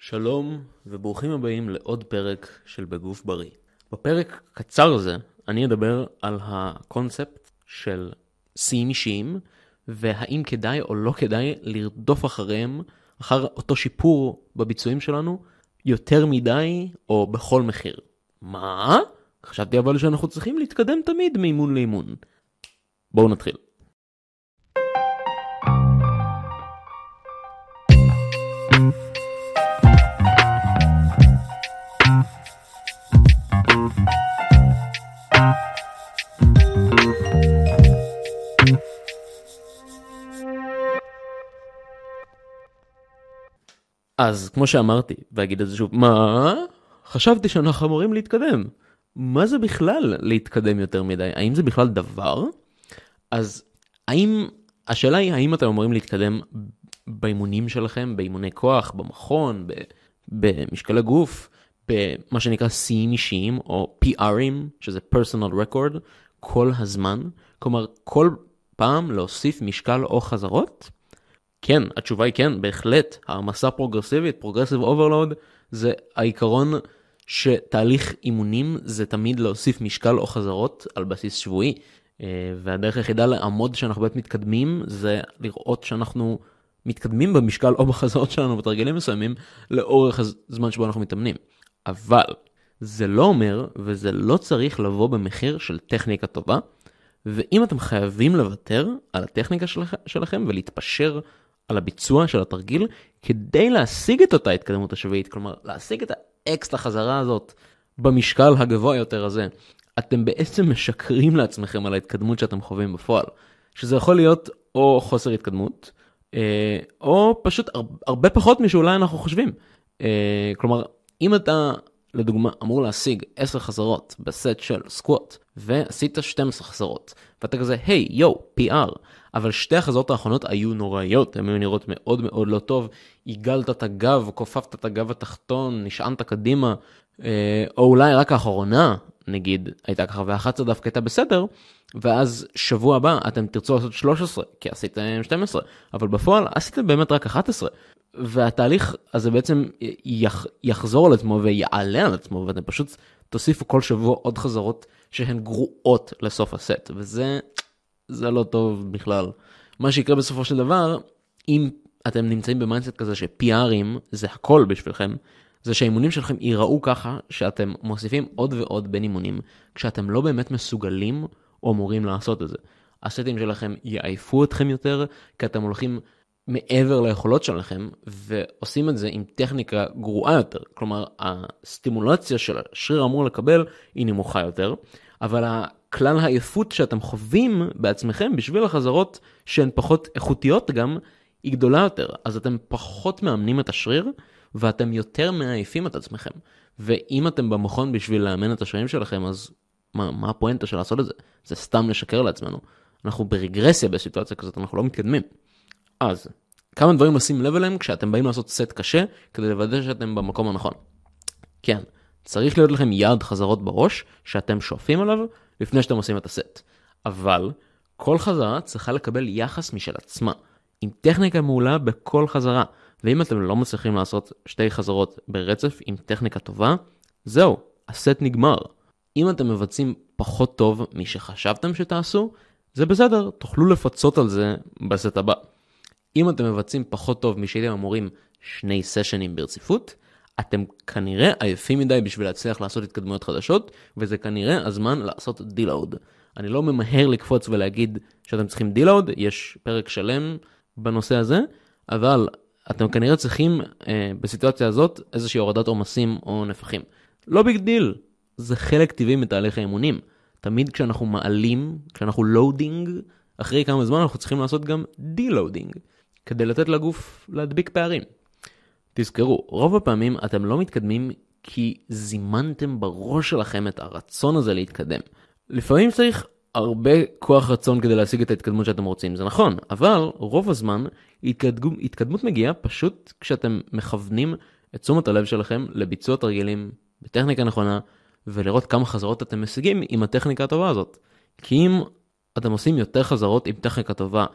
שלום וברוכים הבאים לעוד פרק של בגוף בריא. בפרק קצר זה אני אדבר על הקונספט של שיאים אישיים והאם כדאי או לא כדאי לרדוף אחריהם, אחר אותו שיפור בביצועים שלנו, יותר מדי או בכל מחיר. מה? חשבתי אבל שאנחנו צריכים להתקדם תמיד מאימון לאימון. בואו נתחיל. אז כמו שאמרתי, ואגיד את זה שוב, מה? חשבתי שאנחנו אמורים להתקדם. מה זה בכלל להתקדם יותר מדי? האם זה בכלל דבר? אז האם, השאלה היא האם אתם אמורים להתקדם באימונים שלכם, באימוני כוח, במכון, במשקל הגוף, במה שנקרא שיאים אישיים או PRים, שזה personal record, כל הזמן? כלומר, כל פעם להוסיף משקל או חזרות? כן, התשובה היא כן, בהחלט. העמסה פרוגרסיבית, progressive overload, זה העיקרון שתהליך אימונים זה תמיד להוסיף משקל או חזרות על בסיס שבועי. אה, והדרך היחידה למדוד שאנחנו באמת מתקדמים זה לראות שאנחנו מתקדמים במשקל או בחזרות שלנו בתרגילים מסוימים לאורך הזמן שבו אנחנו מתאמנים. אבל זה לא אומר וזה לא צריך לבוא במחיר של טכניקה טובה. ואם אתם חייבים לוותר על הטכניקה שלכם ולהתפשר על הביצוע של התרגיל כדי להשיג את אותה התקדמות השבועית, כלומר להשיג את האקסטרה חזרה הזאת במשקל הגבוה יותר הזה, אתם בעצם משקרים לעצמכם על ההתקדמות שאתם חווים בפועל, שזה יכול להיות או חוסר התקדמות, אה, או פשוט הרבה פחות משאולי אנחנו חושבים. אה, כלומר, אם אתה לדוגמה אמור להשיג 10 חזרות בסט של סקווט ועשית 12 חזרות. ואתה כזה היי יואו PR אבל שתי החזרות האחרונות היו נוראיות הן היו נראות מאוד מאוד לא טוב. עיגלת את הגב כופפת את הגב התחתון נשענת קדימה. אה, או אולי רק האחרונה נגיד הייתה ככה ואחת דווקא הייתה בסדר ואז שבוע הבא אתם תרצו לעשות 13 כי עשיתם 12 אבל בפועל עשיתם באמת רק 11 והתהליך הזה בעצם יח, יחזור על עצמו ויעלה על עצמו ואתם פשוט תוסיפו כל שבוע עוד חזרות שהן גרועות לסוף הסט וזה זה לא טוב בכלל. מה שיקרה בסופו של דבר אם אתם נמצאים ב mindset כזה שPRים זה הכל בשבילכם זה שהאימונים שלכם ייראו ככה שאתם מוסיפים עוד ועוד בין אימונים כשאתם לא באמת מסוגלים או אמורים לעשות את זה. הסטים שלכם יעייפו אתכם יותר כי אתם הולכים מעבר ליכולות שלכם ועושים את זה עם טכניקה גרועה יותר. כלומר הסטימולציה שהשריר אמור לקבל היא נמוכה יותר אבל הכלל העייפות שאתם חווים בעצמכם בשביל החזרות שהן פחות איכותיות גם היא גדולה יותר. אז אתם פחות מאמנים את השריר ואתם יותר מעייפים את עצמכם. ואם אתם במכון בשביל לאמן את השרירים שלכם אז מה, מה הפואנטה של לעשות את זה? זה סתם לשקר לעצמנו. אנחנו ברגרסיה בסיטואציה כזאת אנחנו לא מתקדמים. אז כמה דברים לשים לב אליהם כשאתם באים לעשות סט קשה כדי לוודא שאתם במקום הנכון. כן, צריך להיות לכם יעד חזרות בראש שאתם שואפים עליו לפני שאתם עושים את הסט. אבל כל חזרה צריכה לקבל יחס משל עצמה, עם טכניקה מעולה בכל חזרה. ואם אתם לא מצליחים לעשות שתי חזרות ברצף עם טכניקה טובה, זהו, הסט נגמר. אם אתם מבצעים פחות טוב משחשבתם שתעשו, זה בסדר, תוכלו לפצות על זה בסט הבא. אם אתם מבצעים פחות טוב משהייתם אמורים שני סשנים ברציפות, אתם כנראה עייפים מדי בשביל להצליח לעשות התקדמויות חדשות, וזה כנראה הזמן לעשות deload. אני לא ממהר לקפוץ ולהגיד שאתם צריכים deload, יש פרק שלם בנושא הזה, אבל אתם כנראה צריכים אה, בסיטואציה הזאת איזושהי הורדת עומסים או נפחים. לא big deal, זה חלק טבעי מתהליך האימונים. תמיד כשאנחנו מעלים, כשאנחנו loading, אחרי כמה זמן אנחנו צריכים לעשות גם deloading. כדי לתת לגוף להדביק פערים. תזכרו, רוב הפעמים אתם לא מתקדמים כי זימנתם בראש שלכם את הרצון הזה להתקדם. לפעמים צריך הרבה כוח רצון כדי להשיג את ההתקדמות שאתם רוצים, זה נכון, אבל רוב הזמן התקדמות, התקדמות מגיעה פשוט כשאתם מכוונים את תשומת הלב שלכם לביצוע תרגילים בטכניקה נכונה ולראות כמה חזרות אתם משיגים עם הטכניקה הטובה הזאת. כי אם אתם עושים יותר חזרות עם טכניקה טובה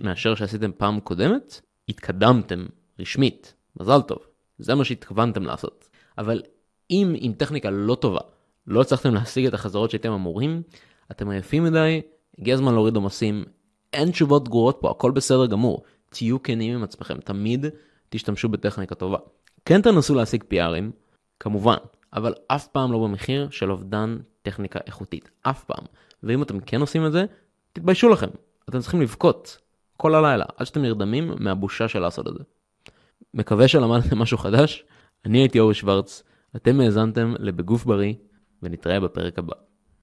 מאשר שעשיתם פעם קודמת, התקדמתם רשמית, מזל טוב. זה מה שהתכוונתם לעשות. אבל אם עם טכניקה לא טובה, לא הצלחתם להשיג את החזרות שהייתם אמורים, אתם עייפים מדי, הגיע הזמן להוריד עומסים, אין תשובות גרועות פה, הכל בסדר גמור. תהיו כנים עם עצמכם, תמיד תשתמשו בטכניקה טובה. כן תנסו להשיג PRים, כמובן, אבל אף פעם לא במחיר של אובדן טכניקה איכותית, אף פעם. ואם אתם כן עושים את זה, תתביישו לכם, אתם צריכים לבכות כל הלילה, עד שאתם נרדמים מהבושה של לעשות את זה. מקווה שלמדתם משהו חדש, אני הייתי אורי שוורץ, אתם האזנתם לבגוף בריא, ונתראה בפרק הבא.